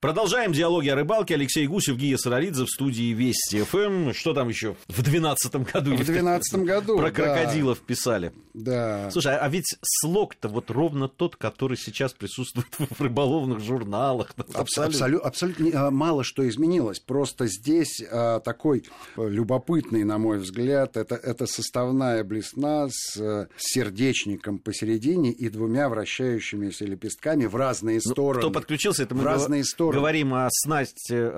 Продолжаем диалоги о рыбалке. Алексей Гусев, Гия Саралидзе в студии Вести ФМ. Что там еще в 2012 году? В 2012 году, Про да. крокодилов писали. Да. Слушай, а ведь слог-то вот ровно тот, который сейчас присутствует в рыболовных журналах. Абсолютно, абсолютно не- а, мало что изменилось. Просто здесь а, такой э, любопытный, на мой взгляд, это, это составная блесна с э, сердечником посередине и двумя вращающимися лепестками в разные Ну, стороны. Кто подключился, это мы В разные гова- стороны. говорим о снасти, э,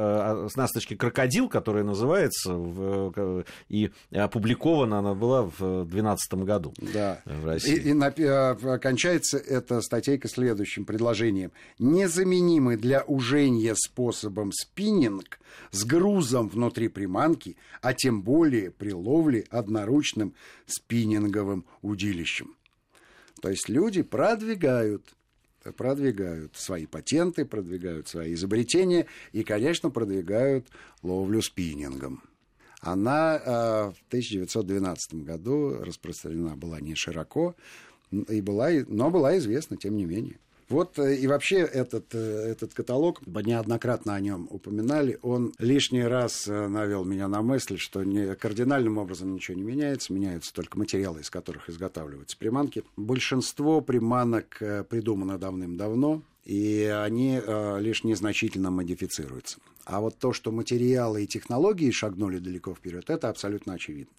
о снасточке «Крокодил», которая называется, в, э, и опубликована она была в 2012 году Да. в России. И, и напи- а, кончается эта статейка следующим предложением. Незаменимый для ужения способом спиннинг с грузом внутри приманки, а тем более при ловле одноручным спиннинговым удилищем. То есть люди продвигают продвигают свои патенты, продвигают свои изобретения и, конечно, продвигают ловлю спиннингом. Она э, в 1912 году распространена была не широко, и была, но была известна, тем не менее. Вот э, и вообще этот, э, этот каталог, неоднократно о нем упоминали, он лишний раз э, навел меня на мысль, что не, кардинальным образом ничего не меняется, меняются только материалы, из которых изготавливаются приманки. Большинство приманок придумано давным-давно, и они лишь незначительно модифицируются. А вот то, что материалы и технологии шагнули далеко вперед, это абсолютно очевидно.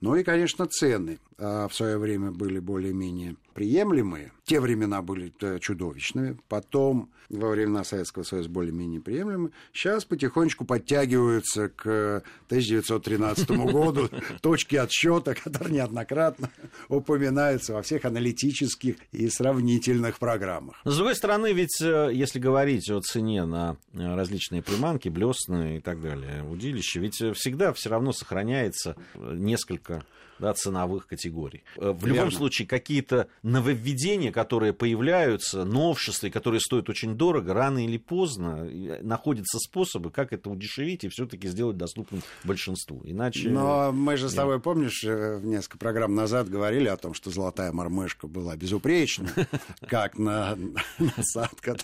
Ну и, конечно, цены а, в свое время были более-менее приемлемые. Те времена были э, чудовищными. Потом, во времена Советского Союза, более-менее приемлемые. Сейчас потихонечку подтягиваются к 1913 году точки отсчета, которые неоднократно упоминаются во всех аналитических и сравнительных программах. С другой стороны, ведь э, если говорить о цене на э, различные приманки, блесны и так далее, удилища, ведь всегда все равно сохраняется э, несколько да, ценовых категорий. Э, В любом Верно. случае, какие-то нововведения, которые появляются, новшества, которые стоят очень дорого, рано или поздно э, находятся способы, как это удешевить и все-таки сделать доступным большинству. Иначе... Но мы же с тобой, помнишь, э, в несколько программ назад говорили о том, что золотая мормышка была безупречна, как на насадка,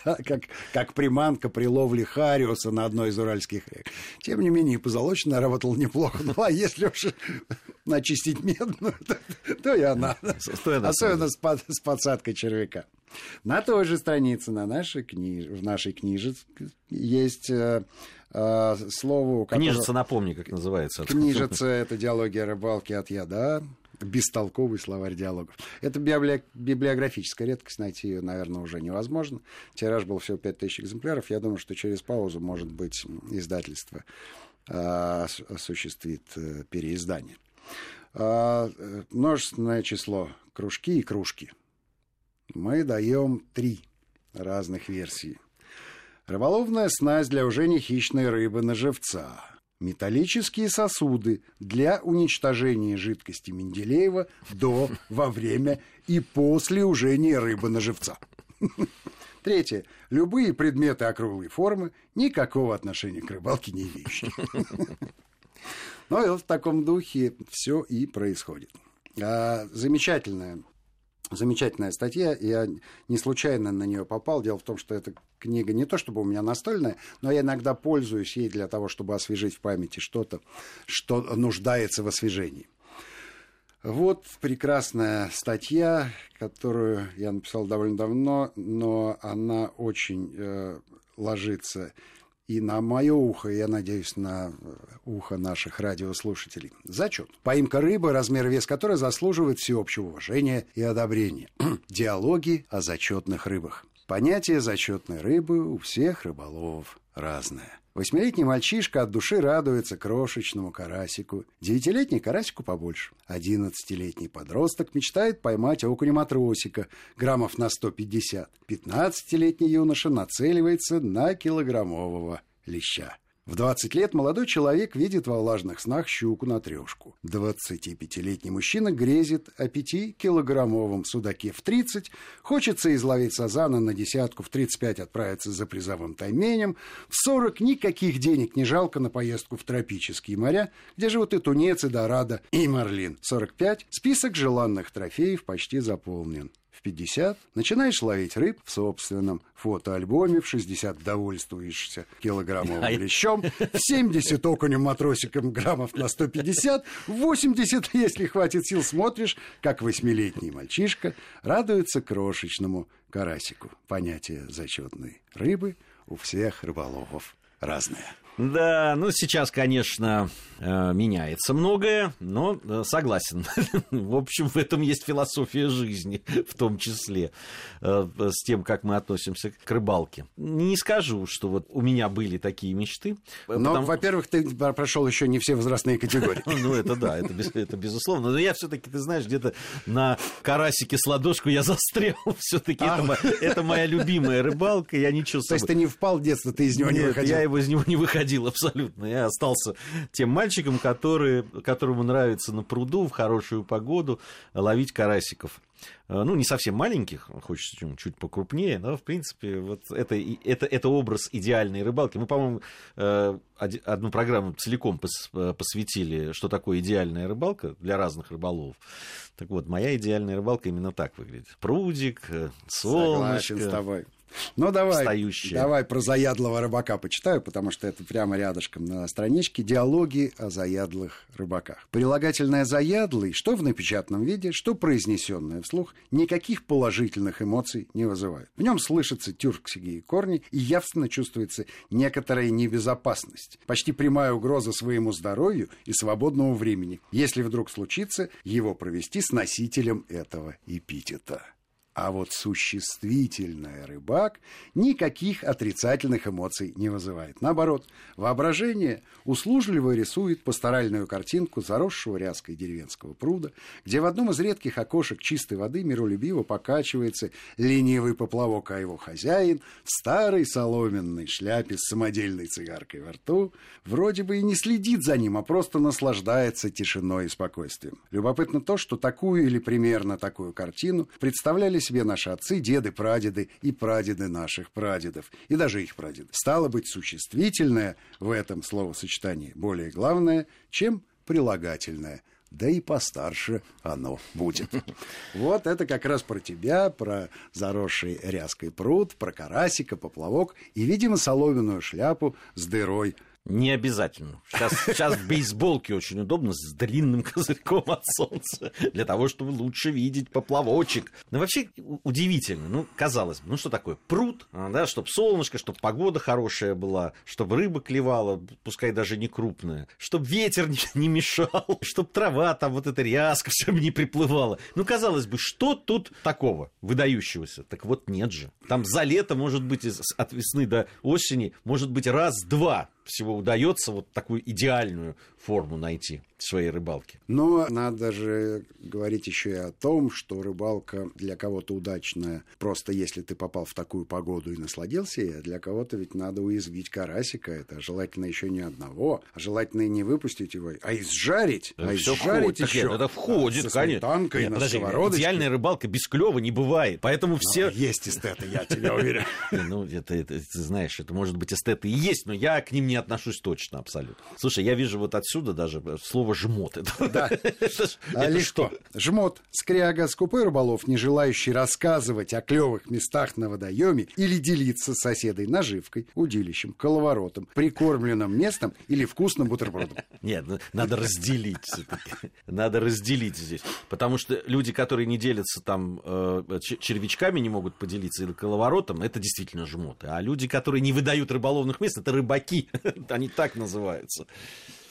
как, приманка при ловле хариуса на одной из уральских рек. Тем не менее, и позолоченная работала неплохо. Ну, а если уж начистить медную, то, то и она. то и она Особенно с, под- с подсадкой червяка. На той же странице, на нашей книж... в нашей книжице есть э, э, слово... которое- Книжица, напомни, как называется. Книжица – это диалоги о рыбалке от яда, бестолковый словарь диалогов. Это библия- библиографическая редкость, найти ее, наверное, уже невозможно. Тираж был всего 5000 экземпляров. Я думаю, что через паузу, может быть, издательство ос- осуществит э, переиздание. А, э, Множественное число кружки и кружки. Мы даем три разных версии. Рыболовная снасть для ужения хищной рыбы на живца. Металлические сосуды для уничтожения жидкости Менделеева до, во время и после ужения рыбы на живца. Третье. Любые предметы округлой формы, никакого отношения к рыбалке не имеющие. Ну и вот в таком духе все и происходит. А, Замечательная замечательная статья. Я не случайно на нее попал. Дело в том, что эта книга не то чтобы у меня настольная, но я иногда пользуюсь ей для того, чтобы освежить в памяти что-то, что нуждается в освежении. Вот прекрасная статья, которую я написал довольно давно, но она очень э, ложится и на мое ухо, и, я надеюсь, на э, ухо наших радиослушателей. Зачет. Поимка рыбы, размер и вес которой заслуживает всеобщего уважения и одобрения. Диалоги о зачетных рыбах. Понятие зачетной рыбы у всех рыболовов разное. Восьмилетний мальчишка от души радуется крошечному карасику. Девятилетний карасику побольше. Одиннадцатилетний подросток мечтает поймать окуня-матросика граммов на 150. Пятнадцатилетний юноша нацеливается на килограммового леща. В 20 лет молодой человек видит во влажных снах щуку на трешку. 25-летний мужчина грезит о 5-килограммовом судаке в 30, хочется изловить сазана на десятку, в 35 отправиться за призовым тайменем, в 40 никаких денег не жалко на поездку в тропические моря, где живут и тунец, и дорадо, и марлин. 45 список желанных трофеев почти заполнен. В 50 начинаешь ловить рыб в собственном фотоальбоме, в 60 довольствуешься килограммовым лещом, в 70 окунем-матросиком граммов на 150, в 80, если хватит сил, смотришь, как восьмилетний мальчишка радуется крошечному карасику. Понятие зачетной рыбы у всех рыболовов разное. Да, ну сейчас, конечно, э, меняется многое, но э, согласен. В общем, в этом есть философия жизни, в том числе, э, с тем, как мы относимся к рыбалке. Не скажу, что вот у меня были такие мечты. Но, потому- во-первых, ты прошел еще не все возрастные категории. Ну, это да, это, это безусловно. Но я все-таки, ты знаешь, где-то на карасике с ладошку я застрял. Все-таки это, мо- это моя любимая рыбалка. Я ничего То есть ты не впал в детство, ты из него не Нет, выходил. я его из него не выходил абсолютно. Я остался тем мальчиком, который, которому нравится на пруду в хорошую погоду ловить карасиков. Э, Ну, не совсем маленьких, хочется чуть- чуть покрупнее, но, в принципе, вот это, это, это образ идеальной рыбалки. Мы, по-моему, э, одну программу целиком э, посвятили, что такое идеальная рыбалка для разных рыболовов. Так вот, моя идеальная рыбалка именно так выглядит. Прудик, солнышко. Согласен с тобой. Ну, давай, Встающая. давай про заядлого рыбака почитаю, потому что это прямо рядышком на страничке «Диалоги о заядлых рыбаках». Прилагательное «заядлый», что в напечатанном виде, что произнесенное вслух, никаких положительных эмоций не вызывает. В нем слышатся тюркские корни и явственно чувствуется некоторая небезопасность, почти прямая угроза своему здоровью и свободному времени, если вдруг случится его провести с носителем этого эпитета. А вот существительное рыбак никаких отрицательных эмоций не вызывает. Наоборот, воображение услужливо рисует пасторальную картинку заросшего ряской деревенского пруда, где в одном из редких окошек чистой воды миролюбиво покачивается ленивый поплавок, а его хозяин в старой соломенной шляпе с самодельной цигаркой во рту вроде бы и не следит за ним, а просто наслаждается тишиной и спокойствием. Любопытно то, что такую или примерно такую картину представляли себе наши отцы, деды, прадеды и прадеды наших прадедов, и даже их прадеды. Стало быть, существительное в этом словосочетании более главное, чем прилагательное. Да и постарше оно будет. Вот это как раз про тебя, про заросший ряской пруд, про карасика, поплавок и, видимо, соломенную шляпу с дырой Не обязательно. Сейчас, сейчас в бейсболке очень удобно с длинным козырьком от солнца, для того, чтобы лучше видеть поплавочек. Ну, вообще удивительно. Ну, казалось бы, ну что такое? Пруд, а, да, чтобы солнышко, чтобы погода хорошая была, чтобы рыба клевала, пускай даже не крупная, чтобы ветер не, не мешал, чтобы трава там вот эта ряска чтобы не приплывала. Ну, казалось бы, что тут такого выдающегося? Так вот нет же. Там за лето, может быть, от весны до осени, может быть, раз-два всего удается вот такую идеальную форму найти в своей рыбалке. Но надо же говорить еще и о том, что рыбалка для кого-то удачная, просто если ты попал в такую погоду и насладился, ей, а для кого-то ведь надо уязвить карасика, это желательно еще не одного, а желательно и не выпустить его, а изжарить, а Всё изжарить входит. Еще. это входит, со конечно. сметанкой Нет, на подожди, идеальная рыбалка без клёва не бывает. Поэтому все... Есть эстеты, я тебя уверяю. Ну, это, это, ты знаешь, это может быть эстеты и есть, но я к ним не отношусь точно абсолютно. Слушай, я вижу вот отсюда даже слово «жмот». Это, Да. это А это что? Жмот, скряга, скупой рыболов, не желающий рассказывать о клевых местах на водоеме или делиться с соседой наживкой, удилищем, коловоротом, прикормленным местом или вкусным бутербродом. Нет, ну, надо разделить всё-таки. Надо разделить здесь. Потому что люди, которые не делятся там э, червячками, не могут поделиться или коловоротом, это действительно жмоты. А люди, которые не выдают рыболовных мест, это рыбаки. Они так называются.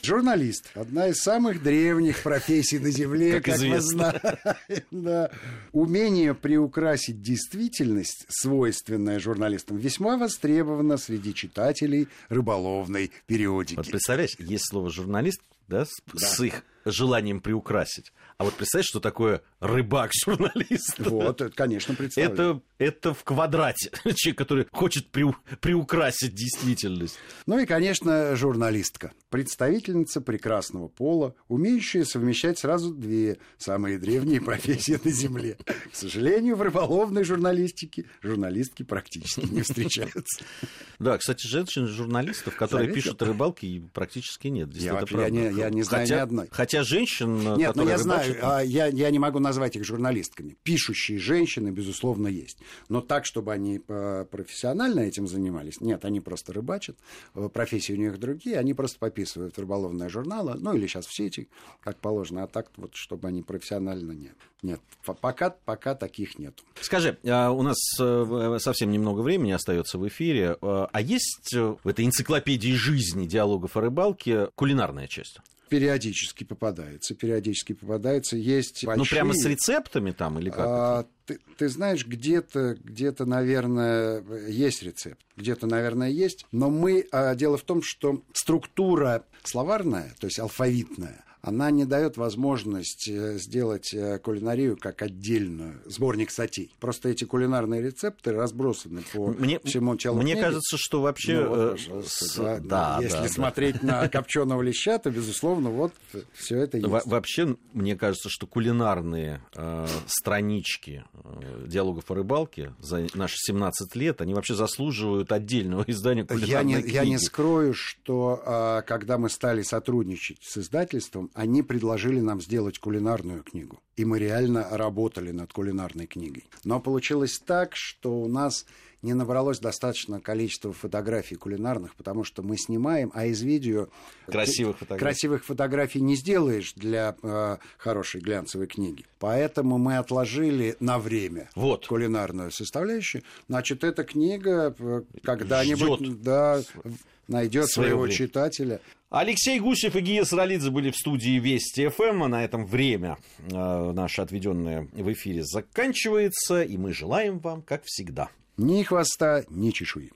Журналист. Одна из самых древних профессий на Земле, Как как, мы известно. знаем. Да. Умение приукрасить действительность, свойственное журналистам, весьма востребовано среди читателей рыболовной периодики. Вот представляешь, есть слово журналист, да, с, с их желанием приукрасить. А вот представь, что такое рыбак-журналист. Вот, это, конечно, представляю. Это, это в квадрате. Человек, который хочет приу- приукрасить действительность. Ну и, конечно, журналистка. Представительница прекрасного пола, умеющая совмещать сразу две самые древние профессии на Земле. К сожалению, в рыболовной журналистике журналистки практически не встречаются. Да, кстати, женщин-журналистов, которые пишут о рыбалке, и практически нет. Я не- знаю ни одной. Хотя Хотя женщин, Нет, ну я знаю, а я, я не могу назвать их журналистками. Пишущие женщины, безусловно, есть. Но так, чтобы они э, профессионально этим занимались, нет, они просто рыбачат, э, профессии у них другие, они просто пописывают рыболовные журналы, ну или сейчас в сети, как положено, а так вот, чтобы они профессионально нет. Нет, пока, пока таких нет. Скажи, у нас э, совсем немного времени остается в эфире. А есть в этой энциклопедии жизни диалогов о рыбалке кулинарная часть? Периодически попадается, периодически попадается. Есть большие... Ну, прямо с рецептами там или как? А, ты, ты знаешь, где-то, где-то, наверное, есть рецепт, где-то, наверное, есть. Но мы... А, дело в том, что структура словарная, то есть алфавитная, она не дает возможность э, сделать э, кулинарию как отдельную, сборник статей. Просто эти кулинарные рецепты разбросаны по мне, всему телу Мне книги. кажется, что вообще... Ну, вот, э, с, да, да, если да, смотреть да. на копченого леща, то, безусловно, вот все это есть. Во вообще, мне кажется, что кулинарные э, странички э, диалогов о рыбалке за наши 17 лет, они вообще заслуживают отдельного издания кулинарной я не, книги. Я не скрою, что э, когда мы стали сотрудничать с издательством, они предложили нам сделать кулинарную книгу. И мы реально работали над кулинарной книгой. Но получилось так, что у нас не набралось достаточно количества фотографий кулинарных, потому что мы снимаем, а из видео красивых фотографий, красивых фотографий не сделаешь для э, хорошей глянцевой книги. Поэтому мы отложили на время вот. кулинарную составляющую. Значит, эта книга э, когда-нибудь да, найдет своего время. читателя. Алексей Гусев и Гия Саралидзе были в студии Вести ФМ. А на этом время э, наше отведенное в эфире заканчивается. И мы желаем вам, как всегда, ни хвоста, ни чешуи.